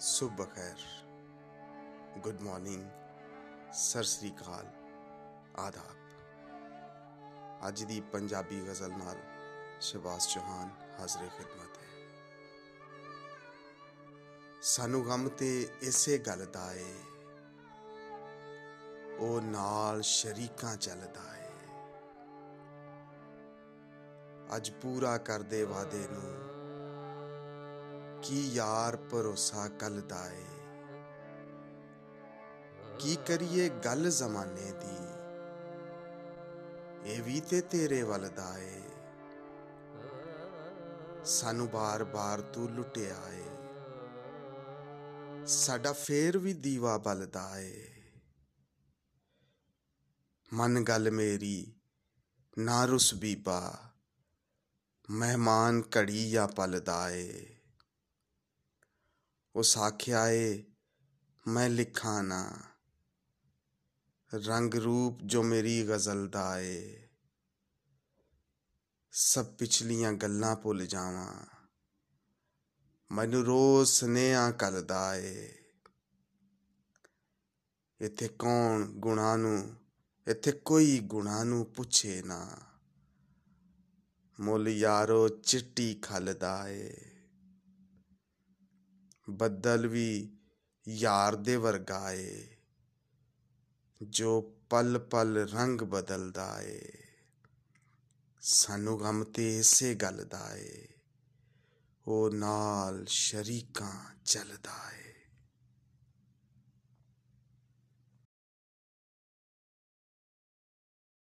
ਸੁਬਹ ਖੈਰ। Good morning, Sat Sri ਅਕਾਲ, ਆਦਾਬ। ਅੱਜ ਦੀ ਪੰਜਾਬੀ ਗਜ਼ਲ ਨਾਲ ਸ਼ਬਾਸ ਚੌਹਾਨ ਹਾਜ਼ਰੇ ਖਿਦਮਤ ਹੈ। ਸਾਨੂੰ ਗਮ ਤੇ ਇਸੇ ਗੱਲ ਦਾ ਏ, ਉਹ ਨਾਲ ਸ਼ਰੀਕਾਂ ਚੱਲਦਾ ਏ। ਅੱਜ ਪੂਰਾ ਕਰਦੇ ਵਾਦੇ ਨੂੰ ਕੀ ਯਾਰ ਭਰੋਸਾ ਕੱਲ ਦਾ ਏ? ਕੀ ਕਰੀਏ ਗੱਲ ਜ਼ਮਾਨੇ ਦੀ? ਇਹ ਵੀ ਤੇ ਤੇਰੇ ਵੱਲ ਦਾ ਏ। ਸਾਨੂੰ ਬਾਰ-ਬਾਰ ਤੂੰ ਲੁੱਟਿਆ ਏ। ਸਾਡਾ ਫੇਰ ਵੀ ਦੀਵਾ ਬਲਦਾ ਏ। ਮਨ ਗੱਲ ਮੇਰੀ, ਨਾ ਰੁਸ ਬੀਬਾ, ਮਹਿਮਾਨ ਘੜੀ ਜਾਂ ਪਲਦਾ ਏ। ਉਸ ਆਖਿਆ, ਏ, ਮੈਂ ਲਿਖਾਂ ਨਾ। ਰੰਗ ਰੂਪ ਜੋ ਮੇਰੀ ਗਜ਼ਲ ਦਾ, ਏ। ਸਭ ਪਿਛਲੀਆਂ ਗੱਲਾਂ ਭੁੱਲ ਜਾਵਾਂ। ਮੈਨੂੰ ਰੋਜ਼ ਸੁਨੇਹਾ ਕਰਦਾ, ਏ। ਇੱਥੇ ਕੌਣ ਗੁਣਾ ਨੂੰ, ਇੱਥੇ ਕੋਈ ਗੁਣਾ ਨੂੰ ਪੁੱਛੇ ਨਾ। ਮੁੱਲ ਯਾਰੋ ਚਿੱਟੀ ਖਲਦਾ, ਏ। ਬੱਦਲ ਵੀ ਯਾਰ ਦੇ ਵਰਗਾ ਏ, ਜੋ ਪਲ ਪਲ ਰੰਗ ਬਦਲਦਾ ਏ। ਸਾਨੂੰ ਗਮ ਤੇ ਇਸੇ ਗੱਲ ਦਾ ਏ, ਉਹ ਨਾਲ ਸ਼ਰੀਕਾਂ ਚੱਲਦਾ ਏ।